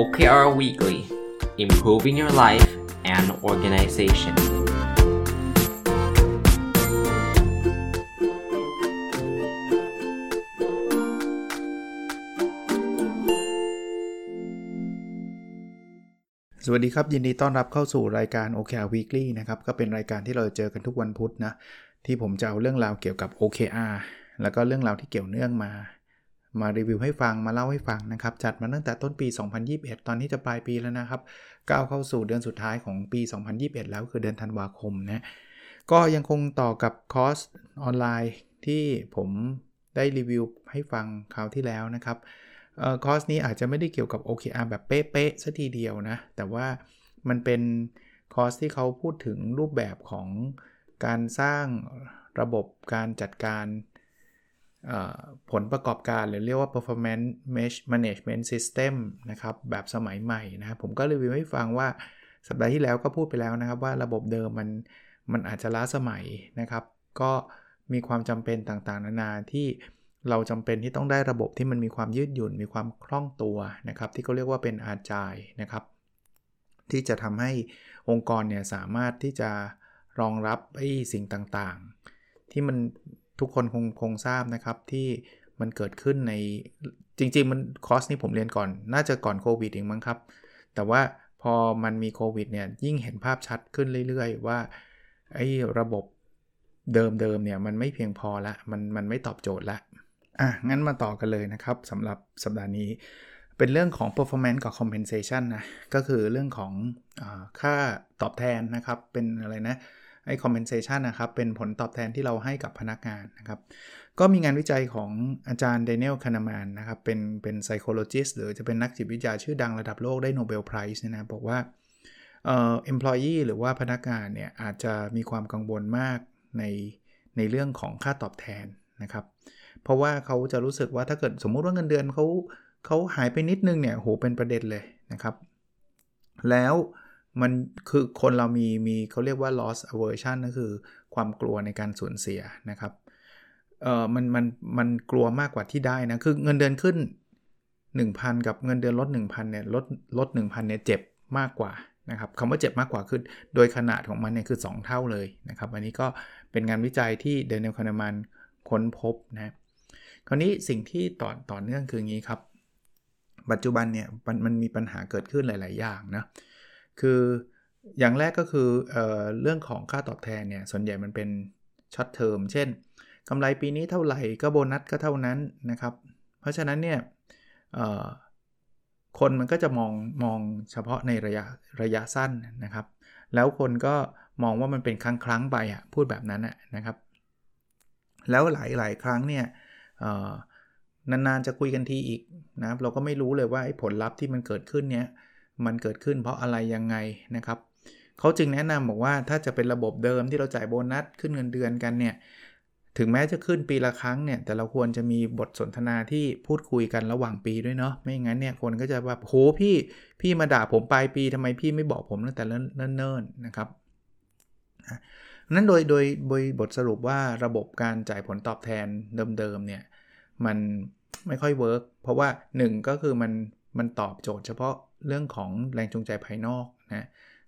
OKR Weekly Improving Your Life and Organization สวัสดีครับ ยินดีต้อนรับเข้าสู่รายการ OKR Weekly นะครับ ก็เป็นรายการที่เราเจอกันทุกวันพุธนะ ที่ผมจะเอาเรื่องราวเกี่ยวกับ OKR แล้วก็เรื่องราวที่เกี่ยวเนื่องมา มารีวิวให้ฟังมาเล่าให้ฟังนะครับ จัดมาตั้งแต่ต้นปี 2021 ตอนนี้จะปลายปีแล้วนะครับก้าวเข้าสู่เดือนสุดท้ายของปี 2021 แล้วคือเดือนธันวาคมนะก็ยังคงต่อกับคอร์สออนไลน์ที่ผมได้รีวิวให้ฟังคราวที่แล้วนะครับคอร์สนี้อาจจะไม่ได้เกี่ยวกับ OKR แบบเป๊ะๆซะทีเดียวนะ แต่ว่ามันเป็นคอร์สที่เขาพูดถึงรูปแบบของการสร้างระบบการจัดการ ผลประกอบการหรือเรียกว่า performance management system นะครับแบบสมัยใหม่นะผมก็รีวิวให้ฟังว่าสัปดาห์ที่แล้วก็พูดไปแล้วนะครับว่าระบบเดิมมันมันอาจจะล้าสมัยนะครับ ก็มีความจำเป็นต่างๆ นานาที่เราจำเป็นที่ต้องได้ระบบที่มันมีความยืดหยุ่น มีความคล่องตัวนะครับ ที่เขาเรียกว่าเป็นอาจายนะครับ ที่จะทำให้องค์กรเนี่ยสามารถที่จะรองรับไอ้สิ่งต่างๆ ที่มัน ทุกคนคงคงทราบนะครับที่มันเกิดขึ้นในจริง ๆ มันคอร์สนี้ผมเรียนก่อน น่าจะก่อนโควิดเองมั้งครับ แต่ว่าพอมันมีโควิดเนี่ยยิ่งเห็นภาพชัดขึ้นเรื่อย ๆ ว่าไอ้ระบบเดิมๆเนี่ยมันไม่เพียงพอละมันมันไม่ตอบโจทย์ละอะ งั้นมาต่อกันเลยนะครับสำหรับสัปดาห์นี้ เป็นเรื่องของ performance กับ compensation นะ ก็คือเรื่องของอค่าตอบแทนนะครับ เป็นอะไรนะ ไอ้ compensation นะครับ เป็นผลตอบแทนที่เราให้กับพนักงานนะครับ ก็มีงานวิจัยของอาจารย์เดนิเอลคานามานนะครับ เป็นเป็น psychologist หรือจะเป็นนักจิตวิทยาชื่อดังระดับโลกได้โนเบลไพรส์นะบอกว่าเอ่อ employee หรือว่าพนักงานเนี่ย อาจจะมีความกังวลมากในในเรื่องของค่าตอบแทนนะครับ เพราะว่าเขาจะรู้สึกว่าถ้าเกิดสมมุติว่าเงินเดือนเขาเขาหายไปนิดนึงเนี่ยโหเป็นประเด็นเลยนะครับ แล้ว มันคือคนเรามีมีเขาเรียกว่า loss aversion ก็คือความกลัวในการสูญเสียนะครับเออมันมันมันกลัวมากกว่าที่ได้นะคือเงินเดือนขึ้น 1,000 กับเงินเดือนลด 1,000เนี่ยลดลด 1,000เนี่ยเจ็บมากกว่านะครับคำว่าเจ็บมากกว่าคือโดยขนาดของมันเนี่ยคือ 2 เท่าเลยนะครับ อันนี้ก็เป็นงานวิจัยที่ Daniel Kahneman ค้นพบนะคราวนี้สิ่งที่ต่อต่อเนื่องคืองี้ครับ ปัจจุบันเนี่ยมันมันมีปัญหาเกิดขึ้นหลาย ๆ อย่างนะ คืออย่างแรกก็คือเออเรื่องของค่าตอบแทนเนี่ย ส่วนใหญ่มันเป็น short term เช่นกำไรปีนี้เท่าไหร่ก็โบนัสก็เท่านั้นนะครับ เพราะฉะนั้นเนี่ยคนมันก็จะมองมองเฉพาะในระยะระยะสั้นนะครับ แล้วคนก็มองว่ามันเป็นครั้งครั้งไปอะพูดแบบนั้นนะครับ แล้วหลายหลายครั้งเนี่ยนานๆจะคุยกันทีอีกนะครับเราก็ไม่รู้เลยว่าผลลัพธ์ที่มันเกิดขึ้นเนี้ย มันเกิดขึ้นเพราะอะไรยังไงนะครับเขาจึงแนะนำบอกว่าถ้าจะเป็นระบบเดิมที่เราจ่ายโบนัสขึ้นเงินเดือนกันเนี่ยถึงแม้จะขึ้นปีละครั้งเนี่ยแต่เราควรจะมีบทสนทนาที่พูดคุยกันระหว่างปีด้วยเนาะไม่งั้นเนี่ยคนก็จะแบบโหพี่พี่มาด่าผมปลายปีทำไมพี่ไม่บอกผมตั้งแต่เนิ่นๆนะครับนั้นโดยโดยโดยบทสรุปว่าระบบการจ่ายผลตอบแทนเดิมๆเนี่ยมันไม่ค่อย work เพราะว่า 1 ก็คือมันมันตอบโจทย์เฉพาะ เรื่องของแรงจูงใจภายนอกนะ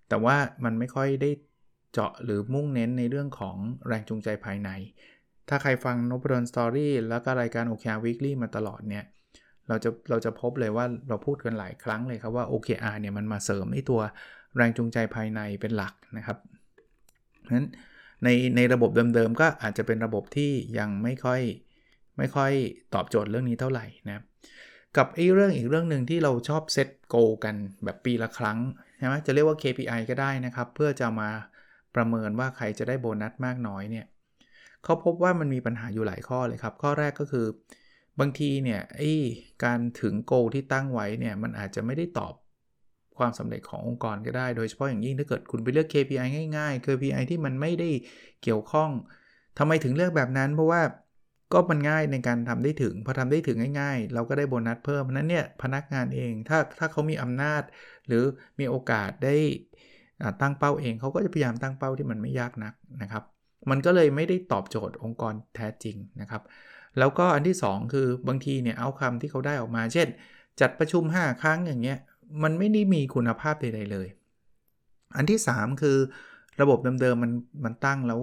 แต่ว่ามันไม่ค่อยได้เจาะหรือมุ่งเน้นในเรื่องของแรงจูงใจภายใน ถ้าใครฟังนพดล Story แล้วก็รายการ OKR Weekly มาตลอดเนี่ยเราจะเราจะพบเลยว่าเราพูดกันหลายครั้งเลยครับว่า OKR เนี่ยมันมาเสริมไอ้ตัวแรงจูงใจภายในเป็นหลักนะครับเพราะฉะนั้นในในระบบเดิมๆ ก็อาจจะเป็นระบบที่ยังไม่ค่อยไม่ค่อยตอบโจทย์เรื่องนี้เท่าไหร่นะ กับไอ้เรื่องอีกเรื่องหนึ่งที่เราชอบเซตโกกันแบบปีละครั้งใช่ไหมจะเรียกว่า KPI ก็ได้นะครับ เพื่อจะมาประเมินว่าใครจะได้โบนัสมากน้อยเนี่ยเขาพบว่ามันมีปัญหาอยู่หลายข้อเลยครับ ข้อแรกก็คือบางทีเนี่ยไอ้การถึงโกที่ตั้งไว้เนี่ยมันอาจจะไม่ได้ตอบความสำเร็จขององค์กรก็ได้ โดยเฉพาะอย่างยิ่งถ้าเกิดคุณไปเลือก KPI ง่ายๆ KPI ที่มันไม่ได้เกี่ยวข้องทำไมถึงเลือกแบบนั้น เพราะว่า ก็มันง่ายในการทำได้ถึง พอทำได้ถึงง่ายๆ เราก็ได้โบนัสเพิ่มนั้นเนี่ยพนักงานเองถ้าถ้าเขามีอำนาจ หรือมีโอกาสได้ตั้งเป้าเองเขาก็จะพยายามตั้งเป้าที่มันไม่ยากนักนะครับ มันก็เลยไม่ได้ตอบโจทย์องค์กรแท้จริงนะครับ แล้วก็อันที่ 2 คือบางทีเนี่ยเอาคำที่เขาได้ออกมา เช่น จัดประชุม 5 ครั้งอย่างเงี้ยมันไม่ได้มีคุณภาพใดๆเลย อันที่ 3 คือระบบเดิมๆมันมันตั้งแล้ว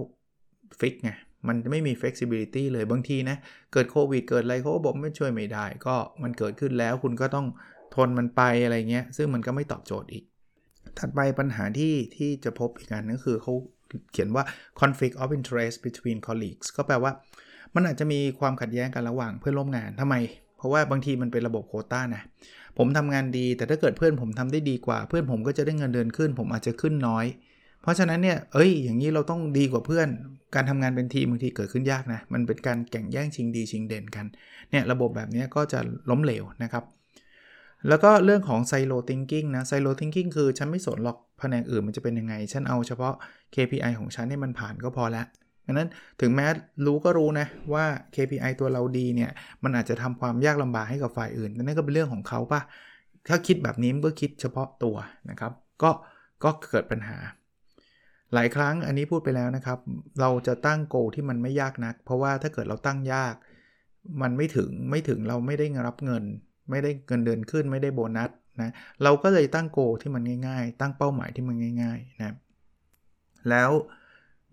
ฟิกไง มันไม่มี flexibility เลยบางทีนะเกิดโควิดเกิดอะไรเขาบอกไม่ช่วยไม่ได้ ก็มันเกิดขึ้นแล้วคุณก็ต้องทนมันไปอะไรเงี้ย ซึ่งมันก็ไม่ตอบโจทย์อีก ถัดไปปัญหาที่ที่จะพบอีกอันนึงคือเขาเขียนว่า conflict of interest between colleagues ก็แปลว่า มันอาจจะมีความขัดแย้งกันระหว่างเพื่อนร่วมงานทำไม เพราะว่าบางทีมันเป็นระบบโคต้านะ ผมทำงานดี แต่ถ้าเกิดเพื่อนผมทำได้ดีกว่า เพื่อนผมก็จะได้เงินเดือนขึ้น ผมอาจจะขึ้นน้อย เพราะฉะนั้นเนี่ยเอ้ยอย่างนี้เราต้องดีกว่าเพื่อน การทำงานเป็นทีมบางทีเกิดขึ้นยากนะมันเป็นการแข่งแย่งชิงดีชิงเด่นกันเนี่ยระบบแบบนี้ก็จะล้มเหลวนะครับแล้วก็เรื่องของไซโลทิงกิ้งนะไซโลทิงกิ้งคือฉันไม่สนหรอกแผนกอื่นมันจะเป็นยังไง ฉันเอาเฉพาะ KPI ของฉันให้มันผ่านก็พอล้วดังนั้นถึงแม้รู้ก็รู้นะว่า KPI ตัวเราดีเนี่ย มันอาจจะทำความยากลำบากให้กับฝ่ายอื่นนั่นก็เป็นเรื่องของเขาปะถ้าคิดแบบนี้มันก็คิดเฉพาะตัวนะครับ ก็ก็เกิดปัญหา หลายครั้งอันนี้พูดไปแล้วนะครับ เราจะตั้งโกที่มันไม่ยากนัก เพราะว่าถ้าเกิดเราตั้งยาก มันไม่ถึงไม่ถึงเราไม่ได้รับเงิน ไม่ได้เงินเดือนขึ้นไม่ได้โบนัสนะเราก็เลยตั้งโกที่มันง่าย ๆ ตั้งเป้าหมายที่มันง่ายๆนะแล้ว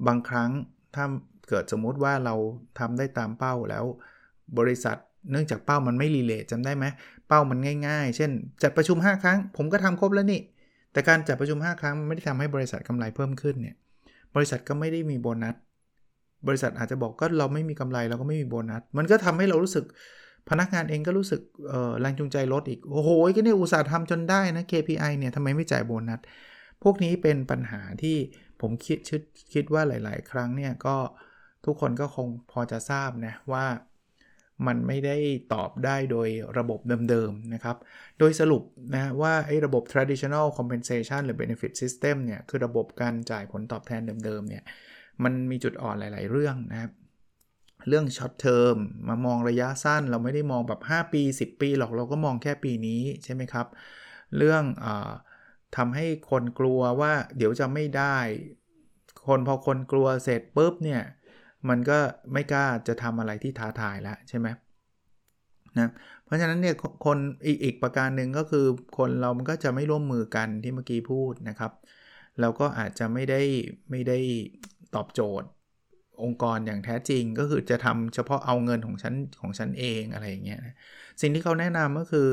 บางครั้งถ้าเกิดสมมุติว่าเราทำได้ตามเป้าแล้ว บริษัทเนื่องจากเป้ามันไม่รีเลทจำได้ไหมเป้ามันง่าย ๆ เช่น จัดประชุม 5 ครั้ง ผมก็ทำครบแล้วนี่ แต่การจัดประชุม 5 ครั้งมันไม่ได้ทำให้บริษัทกำไรเพิ่มขึ้นเนี่ยบริษัทก็ไม่ได้มีโบนัสบริษัทอาจจะบอกก็เราไม่มีกำไรเราก็ไม่มีโบนัส มันก็ทำให้เรารู้สึกพนักงานเองก็รู้สึกแรงจูงใจลดอีก โอ้โหก็เนี่ยอุตสาห์ทำจนได้นะ KPI เนี่ยทำไมไม่จ่ายโบนัส พวกนี้เป็นปัญหาที่ผมคิดคิดคิดว่าหลาย ๆ ครั้งเนี่ยก็ทุกคนก็คงพอจะทราบนะว่า มันไม่ได้ตอบได้โดยระบบเดิมๆนะครับ โดยสรุปนะว่าไอ้ระบบ traditional compensation หรือ benefit system เนี่ยคือระบบการจ่ายผลตอบแทนเดิมๆเนี่ยมันมีจุดอ่อนหลาย ๆ เรื่องนะครับ เรื่อง short term มามองระยะสั้น เราไม่ได้มองแบบ 5 ปี 10 ปีหรอกเราก็มองแค่ปีนี้ใช่ไหมครับ เรื่องอทำให้คนกลัวว่าเดี๋ยวจะไม่ได้ คนพอคนกลัวเสร็จปุ๊บเนี่ย มันก็ไม่กล้าจะทำอะไรที่ท้าทายแล้วใช่ไหมนะเพราะฉะนั้นเนี่ยคนอีกอีกประการหนึ่งก็คือคนเรามันก็จะไม่ร่วมมือกันที่เมื่อกี้พูดนะครับเราก็อาจจะไม่ได้ไม่ได้ตอบโจทย์องค์กรอย่างแท้จริงก็คือจะทำเฉพาะเอาเงินของฉันของฉันเองอะไรอย่างเงี้ยนะสิ่งที่เขาแนะนำก็คือ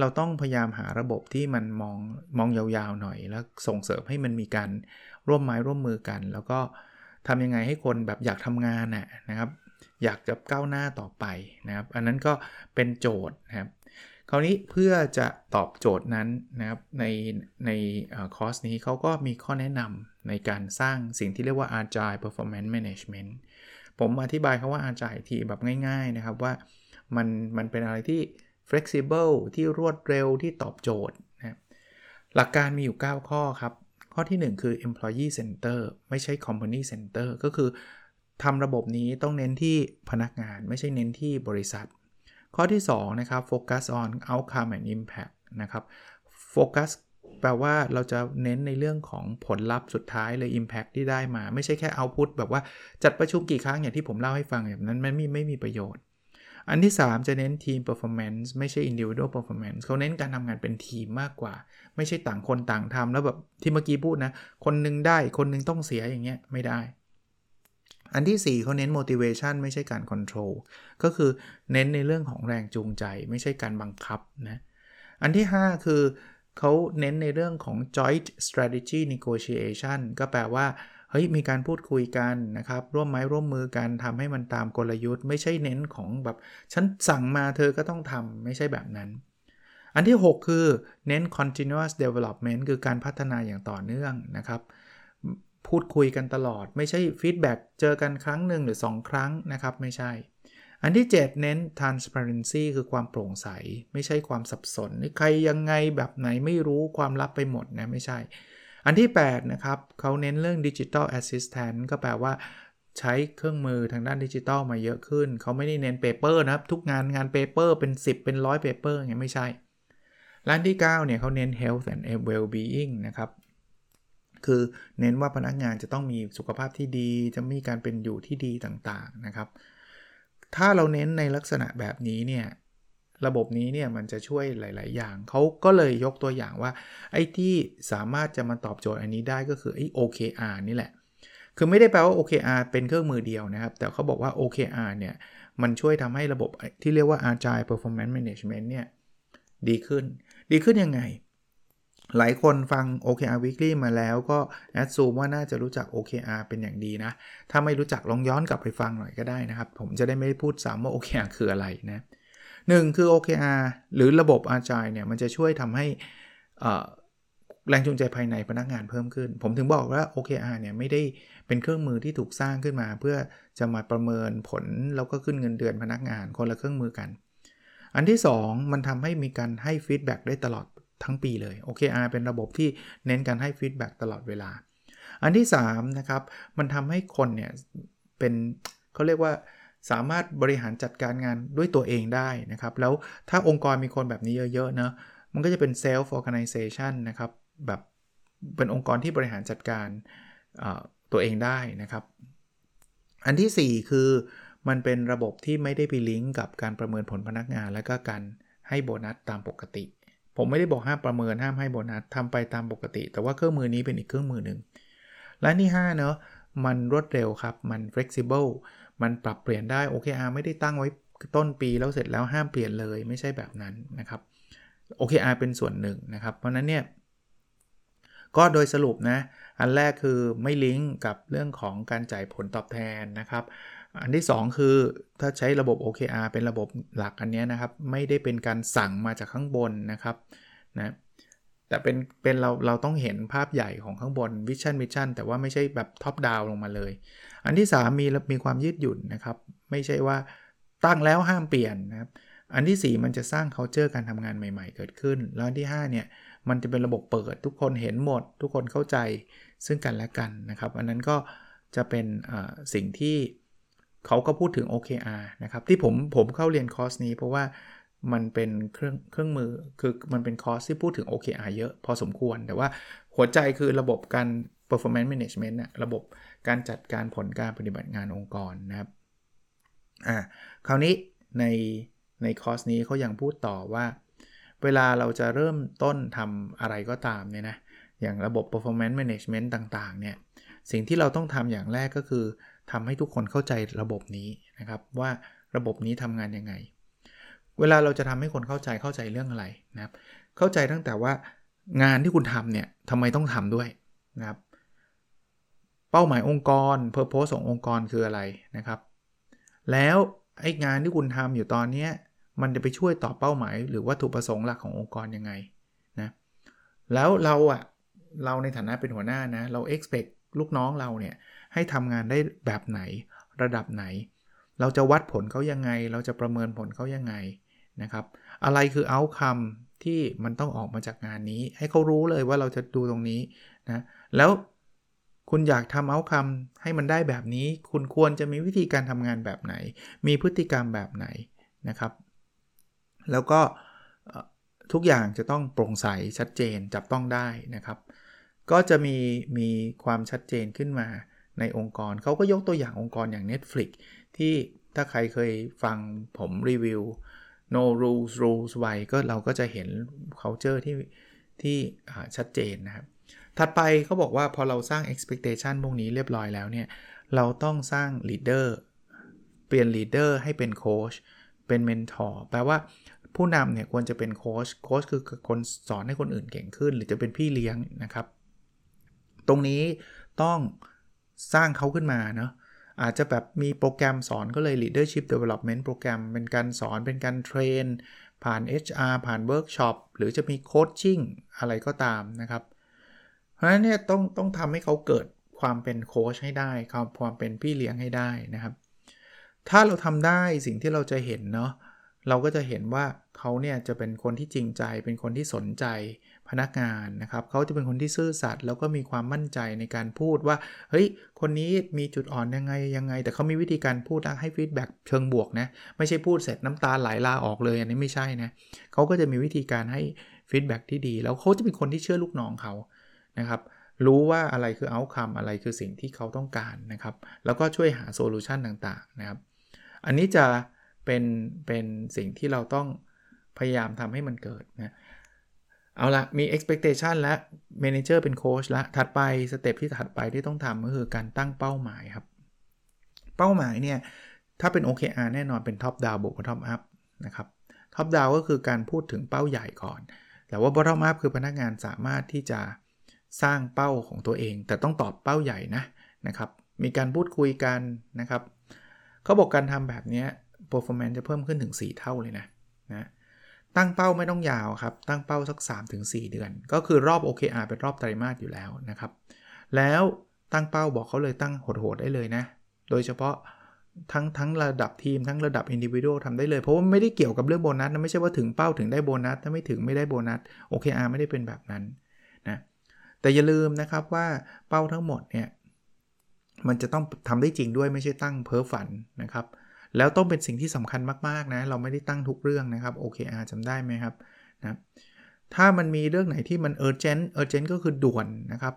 เราต้องพยายามหาระบบที่มันมองมองยาวๆหน่อย แล้วส่งเสริมให้มันมีการร่วมไม้ร่วมมือกัน แล้วก็ ทำยังไงให้คนแบบอยากทำงานน่ะนะครับ อยากจะก้าวหน้าต่อไปนะครับ อันนั้นก็เป็นโจทย์นะครับ คราวนี้เพื่อจะตอบโจทย์นั้นนะครับในในคอร์สนี้เขาก็มีข้อแนะนำในการสร้างสิ่งที่เรียกว่า Agile Performance Management ผมอธิบายคาว่า Agile ทีแบบง่าย ๆนะครับว่ามันมันเป็นอะไรที่ flexible ที่รวดเร็วที่ตอบโจทย์นะหลักการมีอยู่ 9 ข้อครับ ข้อที่ 1 คือ employee center ไม่ใช่ company center ก็คือทำระบบนี้ต้องเน้นที่พนักงานไม่ใช่เน้นที่บริษัท ข้อที่2นะครับ focus on outcome and impact นะครับ focus แปลว่าเราจะเน้นในเรื่องของผลลัพธ์สุดท้ายเลย impact ที่ได้มา ไม่ใช่แค่ output แบบว่าจัดประชุมกี่ครั้งอย่างที่ผมเล่าให้ฟังแบบนั้นมันไม่ไม่มีประโยชน์ อันที่ 3 จะเน้นทีม performance ไม่ใช่ individual performance เขาเน้นการทำงานเป็นทีมมากกว่า ไม่ใช่ต่างคนต่างทำแล้วแบบที่เมื่อกี้พูดนะ คนนึงได้คนนึงต้องเสียอย่างเงี้ยไม่ได้ อันที่ 4เขาเน้น motivation ไม่ใช่การ control ก็คือเน้นในเรื่องของแรงจูงใจ ไม่ใช่การบังคับนะอันที่ 5 คือเขาเน้นในเรื่องของ joint strategy negotiation ก็แปลว่า เฮ้ยมีการพูดคุยกันนะครับร่วมไม้ร่วมมือกันทำให้มันตามกลยุทธ์ ไม่ใช่เน้นของแบบฉันสั่งมาเธอก็ต้องทำไม่ใช่แบบนั้น อันที่ 6 คือเน้น continuous development คือการพัฒนาอย่างต่อเนื่องนะครับพูดคุยกันตลอด ไม่ใช่ feedback เจอกันครั้งหนึ่งหรือ 2 ครั้งนะครับไม่ใช่ อันที่ 7 เน้น transparency คือความโปร่งใส ไม่ใช่ความสับสน ใครยังไงแบบไหนไม่รู้ความลับไปหมดนะไม่ใช่ อันที่ 8 นะครับเขาเน้นเรื่อง digital assistant ก็แปลว่าใช้เครื่องมือทางด้านดิจิตอลมาเยอะขึ้น เขาไม่ได้เน้น paper นะครับ ทุกงานงาน paper เป็น 10 เป็นร้อย paper อย่างไม่ใช่ ร้านที่ 9 เนี่ยเขาเน้น health and well-being นะครับ คือเน้นว่าพนักงานจะต้องมีสุขภาพที่ดี จะมีการเป็นอยู่ที่ดีต่างๆนะครับ ถ้าเราเน้นในลักษณะแบบนี้เนี่ย ระบบนี้เนี่ยมันจะช่วยหลาย ๆ อย่าง เขาก็เลยยกตัวอย่างว่า ไอ้ที่สามารถจะมาตอบโจทย์อันนี้ได้ก็คือไอ้ OKR นี่แหละ คือไม่ได้แปลว่า OKR เป็นเครื่องมือเดียวนะครับ แต่เขาบอกว่า OKR เนี่ยมันช่วยทำให้ระบบที่เรียกว่า Agile Performance Management เนี่ยดีขึ้น ดีขึ้นยังไง หลายคนฟัง OKR Weekly มาแล้วก็แอดซูมว่าน่าจะรู้จัก OKR เป็นอย่างดีนะ ถ้าไม่รู้จักลองย้อนกลับไปฟังหน่อยก็ได้นะครับ ผมจะได้ไม่ได้พูดซ้ำว่า OKR คืออะไรนะ หนึ่งคือ OKR หรือระบบ Agile เนี่ยมันจะช่วยทำให้แรงจูงใจภายในพนักงานเพิ่มขึ้น ผมถึงบอกว่า OKR เนี่ยไม่ได้เป็นเครื่องมือที่ถูกสร้างขึ้นมา เพื่อจะมาประเมินผลแล้วก็ขึ้นเงินเดือนพนักงานคนละเครื่องมือกัน อันที่ 2 มันทำให้มีการให้ feedback ได้ตลอดทั้งปีเลย OKR เป็นระบบที่เน้นการให้ feedback ตลอดเวลา อันที่3นะครับมันทำให้คนเนี่ยเป็นเขาเรียกว่า สามารถบริหารจัดการงานด้วยตัวเองได้นะครับ แล้วถ้าองค์กรมีคนแบบนี้เยอะๆเนะมันก็จะเป็น self organization นะครับ แบบเป็นองค์กรที่บริหารจัดการตัวเองได้นะครับ อันที่ 4 คือมันเป็นระบบที่ไม่ได้ไปลิงก์กับการประเมินผลพนักงาน และก็การให้โบนัสตามปกติ ผมไม่ได้บอกห้ามประเมินห้ามให้โบนัสทำไปตามปกติ แต่ว่าเครื่องมือนี้เป็นอีกเครื่องมือหนึ่งและที่5เนาะมันรวดเร็วครับ มัน flexible มันปรับเปลี่ยนได้ OKR ไม่ได้ตั้งไว้ต้นปีแล้วเสร็จแล้วห้ามเปลี่ยนเลยไม่ใช่แบบนั้นนะครับ OKR เป็นส่วนหนึ่งนะครับ เพราะนั้นเนี่ยก็โดยสรุปนะ อันแรกคือไม่ลิงก์กับเรื่องของการจ่ายผลตอบแทนนะครับ อันที่ 2 คือถ้าใช้ระบบ OKR เป็นระบบหลักอันนี้นะครับ ไม่ได้เป็นการสั่งมาจากข้างบนนะครับนะแต่เป็นเป็นเราเราต้องเห็นภาพใหญ่ของข้างบน vision mission แต่ว่าไม่ใช่แบบ top down ลงมาเลย อันที่ 3 มีมีความยืดหยุ่นนะครับ ไม่ใช่ว่าตั้งแล้วห้ามเปลี่ยนนะครับ อันที่ 4 มันจะสร้าง culture การทำงานใหม่ ๆ เกิดขึ้น แล้วอันที่5เนี่ยมันจะเป็นระบบเปิดทุกคนเห็นหมด ทุกคนเข้าใจซึ่งกันและกันนะครับ อันนั้นก็จะเป็นสิ่งที่เขาก็พูดถึง OKR นะครับที่ผมผมเข้าเรียนคอร์สนี้เพราะว่ามันเป็นเครื่องเครื่องมือคือมันเป็นคอร์สที่พูดถึง OKR เยอะพอสมควร แต่ว่าหัวใจคือระบบการ performance management นะระบบการจัดการผลการปฏิบัติงานองค์กรนะครับอ่าคราวนี้ในในคอร์สนี้เขายังพูดต่อว่า เวลาเราจะเริ่มต้นทำอะไรก็ตามเนี่ยนะอย่างระบบ performance management ต่างๆเนี่ยสิ่งที่เราต้องทำอย่างแรกก็คือทำให้ทุกคนเข้าใจระบบนี้นะครับว่าระบบนี้ทำงานยังไง เวลาเราจะทำให้คนเข้าใจเข้าใจเรื่องอะไรนะครับ เข้าใจตั้งแต่ว่างานที่คุณทำเนี่ยทำไมต้องทำด้วยนะครับ เป้าหมายองค์กร purpose ขององค์กรคืออะไรนะครับ แล้วไอ้งานที่คุณทำอยู่ตอนนี้มันจะไปช่วยต่อเป้าหมาย หรือวัตถุประสงค์หลักขององค์กรยังไงนะแล้วเราอะเราในฐานะเป็นหัวหน้านะเรา expect ลูกน้องเราเนี่ยให้ทำงานได้แบบไหนระดับไหน เราจะวัดผลเขายังไง เราจะประเมินผลเขายังไงนะครับอะไรคือเอาคำที่มันต้องออกมาจากงานนี้ ให้เขารู้เลยว่าเราจะดูตรงนี้นะแล้ว คุณอยากทำเอาคำให้มันได้แบบนี้ คุณควรจะมีวิธีการทำงานแบบไหน มีพฤติกรรมแบบไหนนะครับ แล้วก็ทุกอย่างจะต้องโปร่งใสชัดเจนจับต้องได้นะครับ ก็จะมีมีความชัดเจนขึ้นมาในองค์กรเขาก็ยกตัวอย่างองค์กรอย่าง Netflix ที่ถ้าใครเคยฟังผมรีวิว no rules rules ไว้ก็เราก็จะเห็น culture ที่ที่ชัดเจนนะครับ ถัดไปเขาบอกว่าพอเราสร้าง expectation พวกนี้เรียบร้อยแล้วเนี่ย เราต้องสร้าง leader เปลี่ยน leader ให้เป็นโค้ชเป็น mentor แปลว่าผู้นำเนี่ยควรจะเป็นโค้ช โค้ชคือคนสอนให้คนอื่นเก่งขึ้น หรือจะเป็นพี่เลี้ยงนะครับ ตรงนี้ต้องสร้างเขาขึ้นมาเนาะอาจจะแบบมีโปรแกรมสอนก็เลย leadership development โปรแกรมเป็นการสอนเป็นการ train ผ่าน HR ผ่านเวิร์กช็อปหรือจะมี coaching อะไรก็ตามนะครับ เพราะฉะนั้นเนี่ยต้องต้องทำให้เขาเกิดความเป็นโค้ชให้ได้ความความเป็นพี่เลี้ยงให้ได้นะครับ ถ้าเราทำได้สิ่งที่เราจะเห็นเนาะเราก็จะเห็นว่าเขาเนี่ยจะเป็นคนที่จริงใจ เป็นคนที่สนใจพนักงานนะครับเขาจะเป็นคนที่ซื่อสัตย์แล้วก็มีความมั่นใจในการพูดว่าเฮ้ยคนนี้มีจุดอ่อนยังไงยังไง แต่เขามีวิธีการพูดให้ feedback เชิงบวกนะไม่ใช่พูดเสร็จน้ำตาไหลลาออกเลยอันนี้ไม่ใช่นะเขาก็จะมีวิธีการให้ feedback ที่ดี แล้วเขาจะเป็นคนที่เชื่อลูกน้องเขา นะครับ รู้ว่าอะไรคือ outcome อะไรคือสิ่งที่เขาต้องการนะครับ แล้วก็ช่วยหา solution ต่างๆนะครับ อันนี้จะเป็นเป็นสิ่งที่เราต้องพยายามทำให้มันเกิดนะเอาละมี expectation และ manager เป็นโค้ชละถัดไปสเต็ปที่ถัดไปที่ต้องทำก็คือการตั้งเป้าหมายครับ เป้าหมายเนี่ย ถ้าเป็น OKR แน่นอนเป็น top down บวก bottom up นะครับ top down ก็คือการพูดถึงเป้าใหญ่ก่อน แต่ว่า bottom up คือพนักงานสามารถที่จะ สร้างเป้าของตัวเอง แต่ต้องตอบเป้าใหญ่นะนะครับ มีการพูดคุยกันนะครับเขาบอกการทำแบบนี้ performance จะเพิ่มขึ้นถึง 4 เท่าเลยนะนะตั้งเป้าไม่ต้องยาวครับ ตั้งเป้าสัก 3-4 เดือน ก็คือรอบ OKR เป็นรอบไตรมาสอยู่แล้วนะครับ แล้วตั้งเป้าบอกเขาเลยตั้งโหดๆได้เลยนะ โดยเฉพาะทั้งทั้งระดับทีมทั้งระดับ individual ทำได้เลย เพราะว่าไม่ได้เกี่ยวกับเรื่องโบนัสนะไม่ใช่ว่าถึงเป้าถึงได้โบนัส ถ้าไม่ถึงไม่ได้โบนัส OKR ไม่ได้เป็นแบบนั้น แต่อย่าลืมนะครับว่าเป้าทั้งหมดเนี่ยมันจะต้องทำได้จริงด้วยไม่ใช่ตั้งเพ้อฝันนะครับ แล้วต้องเป็นสิ่งที่สำคัญมากๆนะ เราไม่ได้ตั้งทุกเรื่องนะครับ OKR จำได้ไหมครับนะถ้ามันมีเรื่องไหนที่มัน urgent urgent ก็คือด่วนนะครับ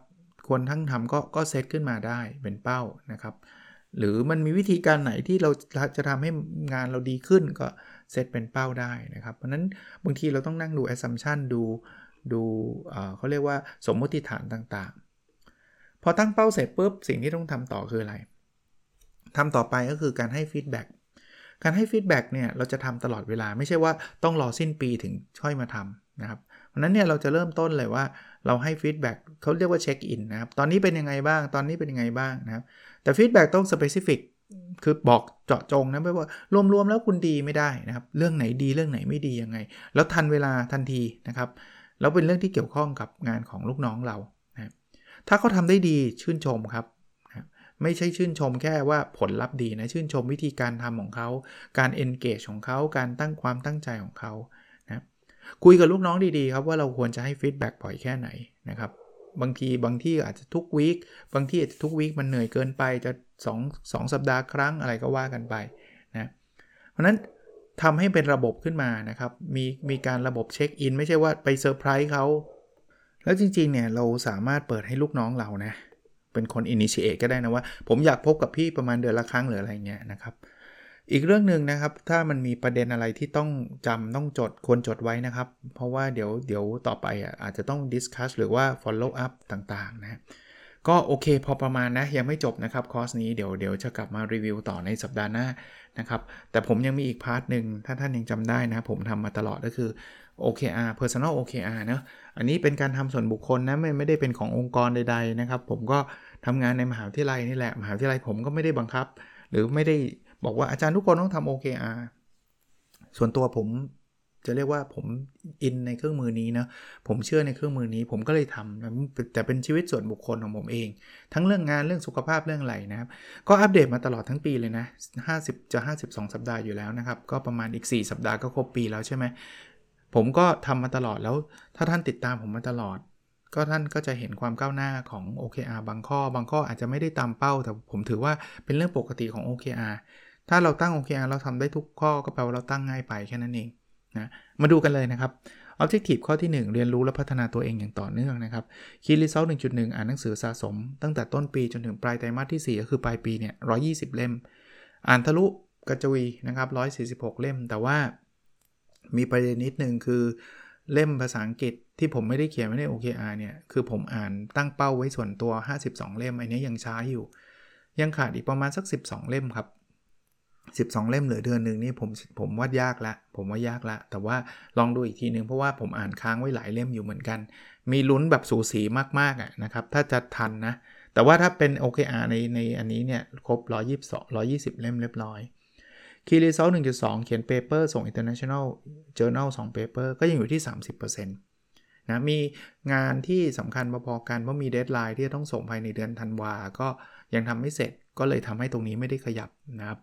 ควรทั้งทำก็ก็เซตขึ้นมาได้เป็นเป้านะครับ หรือมันมีวิธีการไหนที่เราจะทำให้งานเราดีขึ้นก็เซตเป็นเป้าได้นะครับ เพราะนั้นบางทีเราต้องนั่งดู assumption ดู ดูเขาเรียกว่าสมมติฐานต่างๆ พอตั้งเป้าเสร็จปุ๊บสิ่งที่ต้องทำต่อคืออะไรทำต่อไปก็คือการให้ feedback การให้ feedback เนี่ยเราจะทำตลอดเวลาไม่ใช่ว่าต้องรอสิ้นปีถึงค่อยมาทำนะครับเพราะนั้นเนี่ยเราจะเริ่มต้นเลยว่าเราให้ feedback เขาเรียกว่าเช็คอินนะครับ ตอนนี้เป็นยังไงบ้าง ตอนนี้เป็นยังไงบ้างนะครับ แต่ feedback ต้อง specific คือบอกเจาะจงนะไม่ว่ารวมๆแล้วคุณดีไม่ได้นะครับ เรื่องไหนดีเรื่องไหนไม่ดียังไง แล้วทันเวลาทันทีนะครับ แล้วเป็นเรื่องที่เกี่ยวข้องกับงานของลูกน้องเรานะถ้าเขาทำได้ดีชื่นชมครับไม่ใช่ชื่นชมแค่ว่าผลลัพธ์ดีนะชื่นชมวิธีการทำของเขา การ engage ของเขาการตั้งความตั้งใจของเขานะคุยกับลูกน้องดีๆครับว่าเราควรจะให้ feedback บ่อยแค่ไหนนะครับบางทีบางที่อาจจะทุก weekบางที่อาจจะทุก week มันเหนื่อยเกินไปจะ2 2สัปดาห์ครั้งอะไรก็ว่ากันไปนะเพราะนั้น ทำให้เป็นระบบขึ้นมานะครับ มีมีการระบบเช็คอินไม่ใช่ว่าไปเซอร์ไพรส์เขาแล้วจริงๆเนี่ยเราสามารถเปิดให้ลูกน้องเรานะ เป็นคน initiate ก็ได้นะว่า ผมอยากพบกับพี่ประมาณเดือนละครั้งหรืออะไรเงี้ยนะครับ อีกเรื่องหนึ่งนะครับ ถ้ามันมีประเด็นอะไรที่ต้องจำต้องจดควรจดไว้นะครับ เพราะว่าเดี๋ยวเดี๋ยวต่อไปอะอาจจะต้อง discuss หรือว่า follow up ต่างๆนะ ก็โอเคพอประมาณนะยังไม่จบนะครับคอร์สนี้เดี๋ยวเดี๋ยวจะกลับมารีวิวต่อในสัปดาห์หน้านะครับแต่ผมยังมีอีก part หนึ่งถ้าท่านยังจำได้นะ ผมทำมาตลอดก็คือ OKR Personal OKR เนะอันนี้เป็นการทำส่วนบุคคลนะไม่ไม่ได้เป็นขององค์กรใด ๆนะครับ ผมก็ทำงานในมหาวิทยาลัยนี่แหละมหาวิทยาลัยผมก็ไม่ได้บังคับ หรือไม่ได้บอกว่าอาจารย์ทุกคนต้องทำ OKR ส่วนตัวผม จะเรียกว่าผมอินในเครื่องมือนี้นะผมเชื่อในเครื่องมือนี้ ผมก็เลยทำแต่เป็นชีวิตส่วนบุคคลของผมเอง ทั้งเรื่องงานเรื่องสุขภาพเรื่องอะไรนะครับ ก็อัปเดตมาตลอดทั้งปีเลยนะ 50 จะ 52 สัปดาห์อยู่แล้วนะครับ ก็ประมาณอีก 4 สัปดาห์ก็ครบปีแล้วใช่ไหมผมก็ทำมาตลอดแล้ว ถ้าท่านติดตามผมมาตลอด ก็ท่านก็จะเห็นความก้าวหน้าของ OKR บางข้อบางข้ออาจจะไม่ได้ตามเป้า แต่ผมถือว่าเป็นเรื่องปกติของ OKR ถ้าเราตั้ง OKR เราทำได้ทุกข้อก็แปลว่าเราตั้งง่ายไปแค่นั้นเอง นะมาดูกันเลยนะครับ Objective ข้อที่ 1 เรียนรู้และพัฒนาตัวเองอย่างต่อเนื่องนะครับ Key Result 1.1อ่านหนังสือสะสม ตั้งแต่ต้นปีจนถึงปลายไตรมาสที่ 4 ก็คือปลายปีเนี่ย120เล่ม อ่านทะลุกระจวีนะครับ146เล่ม แต่ว่ามีประเด็นนิดนึงคือเล่มภาษาอังกฤษที่ผมไม่ได้เขียนไว้ใน OKR เนี่ย คือผมอ่านตั้งเป้าไว้ส่วนตัว 52 เล่ม อันนี้ยังช้าอยู่ ยังขาดอีกประมาณสัก 12 เล่มครับ 12 เล่มเหลือเดือนหนึ่งนี่ผมผมว่ายากละ ผมว่ายากละ แต่ว่าลองดูอีกทีนึงเพราะว่าผมอ่านค้างไว้หลายเล่มอยู่เหมือนกัน มีลุ้นแบบสูสีมากๆอะนะครับ ถ้าจะทันนะ แต่ว่าถ้าเป็น OKR ในในอันนี้เนี่ยครบ 122 120 เล่มเรียบร้อย Key Result 1.2 เขียน paper ส่ง International Journal 2 paper ก็ยังอยู่ที่ 30%นะมีงานที่สำคัญพอๆกันว่ามี deadline ที่ต้องส่งภายในเดือนธันวา ก็ยังทำไม่เสร็จก็เลยทำให้ตรงนี้ไม่ได้ขยับนะครับ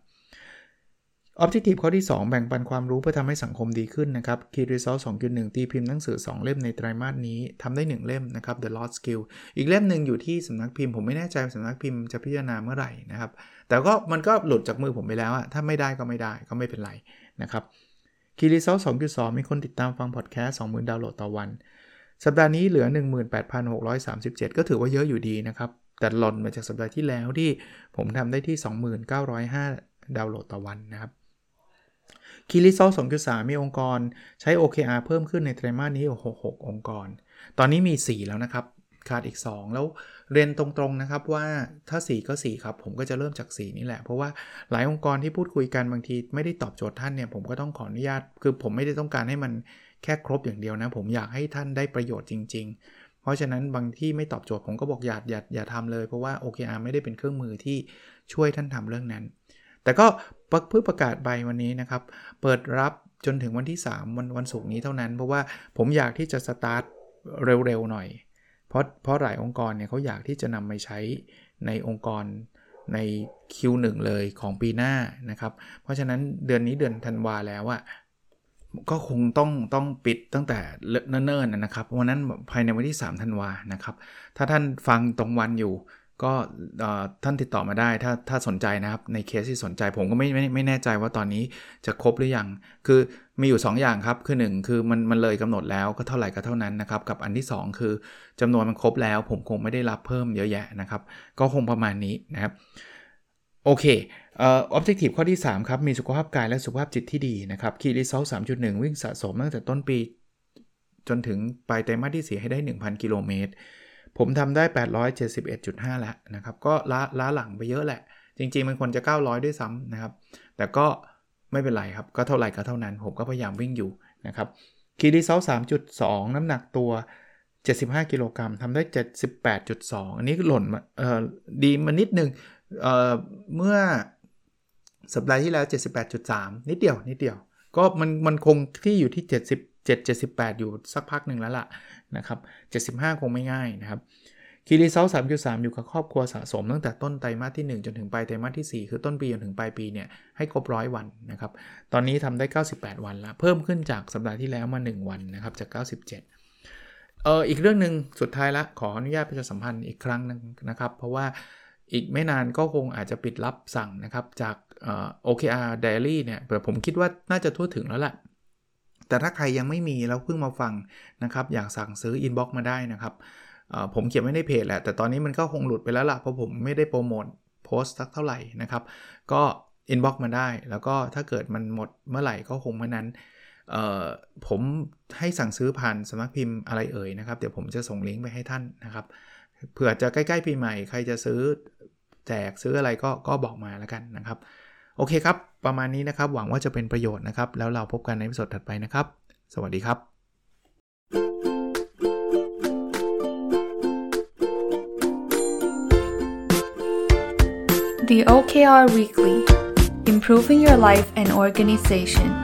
Objective ข้อที่ 2 แบ่งปันความรู้เพื่อทำให้สังคมดีขึ้นนะครับ Key Result 2.1ตีพิมพ์หนังสือ 2 เล่มในไตรมาสนี้ทำได้ 1 เล่มนะครับ The Lost Skill อีกเล่มหนึ่งอยู่ที่สำนักพิมพ์ผมไม่แน่ใจสำนักพิมพ์จะพิจารณาเมื่อไหร่นะครับ แต่ก็มันก็หลุดจากมือผมไปแล้วอะถ้าไม่ได้ก็ไม่ได้ก็ไม่เป็นไรนะครับ Key Result 2.2มีคนติดตามฟังพอดแคสต์20,000ดาวน์โหลดต่อวัน สัปดาห์นี้เหลือ 18,637 ก็ถือว่าเยอะอยู่ดีนะครับแต่หล่นมาจากสัปดาห์ที่แล้วที่ผมทำได้ที่ 29,500ดาวน์โหลดต่อวันนะครับ คีรีโซ2.3 มีองค์กรใช้ OKR เพิ่มขึ้นในไตรมาสนี้ 66 องค์กร ตอนนี้มี 4 แล้วนะครับ ขาดอีก 2 แล้วเรียนตรงๆนะครับว่าถ้า 4 ก็ 4 ครับ ผมก็จะเริ่มจาก 4 นี่แหละ เพราะว่าหลายองค์กรที่พูดคุยกันบางทีไม่ได้ตอบโจทย์ท่านเนี่ย ผมก็ต้องขออนุญาต คือผมไม่ได้ต้องการให้มันแค่ครบอย่างเดียวนะ ผมอยากให้ท่านได้ประโยชน์จริง ๆเพราะฉะนั้นบางที่ไม่ตอบโจทย์ผมก็บอกอย่าอย่าอย่าทำเลย เพราะว่า OKR ไม่ได้เป็นเครื่องมือที่ช่วยท่านทำเรื่องนั้น แต่ก็เพื่อประกาศใบวันนี้นะครับ เปิดรับจนถึงวันที่ 3 วันวันศุกร์นี้เท่านั้น เพราะว่าผมอยากที่จะสตาร์ทเร็วๆหน่อย เพราะเพราะหลายองค์กรเนี่ยเขาอยากที่จะนำไปใช้ในองค์กรใน Q1 เลยของปีหน้านะครับ เพราะฉะนั้นเดือนนี้เดือนธันวาแล้วอะก็คงต้องต้องปิดตั้งแต่เนิ่นๆนะครับวันนั้นภายในวันที่3ธันวานะครับ ถ้าท่านฟังตรงวันอยู่ ก็ท่านติดต่อมาได้ถ้าถ้าสนใจนะครับ ในเคสที่สนใจผมก็ไม่ไม่ไม่แน่ใจว่าตอนนี้จะครบหรือยัง คือมีอยู่ 2 อย่างครับ คือ 1 คือมันมันเลยกำหนดแล้วก็เท่าไหร่ก็เท่านั้นนะครับ กับอันที่ 2 คือจำนวนมันครบแล้ว ผมคงไม่ได้รับเพิ่มเยอะแยะนะครับ ก็คงประมาณนี้นะครับโอเคเอ่อ objective ข้อที่ 3 ครับ มีสุขภาพกายและสุขภาพจิตที่ดีนะครับ key result 3.1วิ่งสะสมตั้งแต่ต้นปี จนถึงปลายไตรมาสที่ 4 ให้ได้ 1,000 กิโลเมตร ผมทำได้ 871.5 แล้วนะครับ ก็ล้าล้าหลังไปเยอะแหละ จริง ๆ มันควรจะ 900 ด้วยซ้ำนะครับ แต่ก็ไม่เป็นไรครับ ก็เท่าไหร่ก็เท่านั้น ผมก็พยายามวิ่งอยู่นะครับคีรีเซล3.2 น้ำหนักตัว 75 กิโลกรัมทำได้ 78.2 อันนี้หล่นมาเอ่อดีมานิดนึงเอ่อเมื่อสัปดาห์ที่แล้ว 78.3 นิดเดียว นิดเดียว ก็มันมันคงที่อยู่ที่ 70 7 78 อยู่สักพักหนึ่งแล้วล่ะ นะครับ 75 คงไม่ง่ายนะครับคีรีเซล3.3อยู่กับครอบครัวสะสมตั้งแต่ต้นไตรมาสที่ 1 จนถึงปลายไตรมาสที่ 4 คือต้นปีจนถึงปลายปีเนี่ยให้ครบร้อยวันนะครับ ตอนนี้ทำได้ 98 วันแล้วเพิ่มขึ้นจากสัปดาห์ที่แล้วมา 1 วันนะครับจาก 97เอออีกเรื่องหนึ่งสุดท้ายละขออนุญาตประชาสัมพันธ์อีกครั้งนึงนะครับ เพราะว่าอีกไม่นานก็คงอาจจะปิดรับสั่งนะครับจากเอ่อ OKR Diary เนี่ยแต่ผมคิดว่าน่าจะทั่วถึงแล้วแหละ แต่ถ้าใครยังไม่มีแล้วเพิ่งมาฟังนะครับ อยากสั่งซื้อ inbox มาได้นะครับผมเขียนไว้ในเพจแหละ แต่ตอนนี้มันก็คงหลุดไปแล้วล่ะ เพราะผมไม่ได้โปรโมทโพสต์สักเท่าไหร่นะครับ ก็ inbox มาได้ แล้วก็ถ้าเกิดมันหมดเมื่อไหร่ก็คงเมื่อนั้นผมให้สั่งซื้อผ่านสำนักพิมพ์อะไรเอ่ยนะครับ เดี๋ยวผมจะส่งลิงก์ไปให้ท่านนะครับ เผื่อจะใกล้ๆปีใหม่ ใครจะซื้อแจกซื้ออะไรก็ก็บอกมาแล้วกันนะครับ โอเคครับ ประมาณนี้นะครับ หวังว่าจะเป็นประโยชน์นะครับ แล้วเราพบกันในสดถัดไปนะครับ สวัสดีครับ The OKR Weekly Improving Your Life and Organization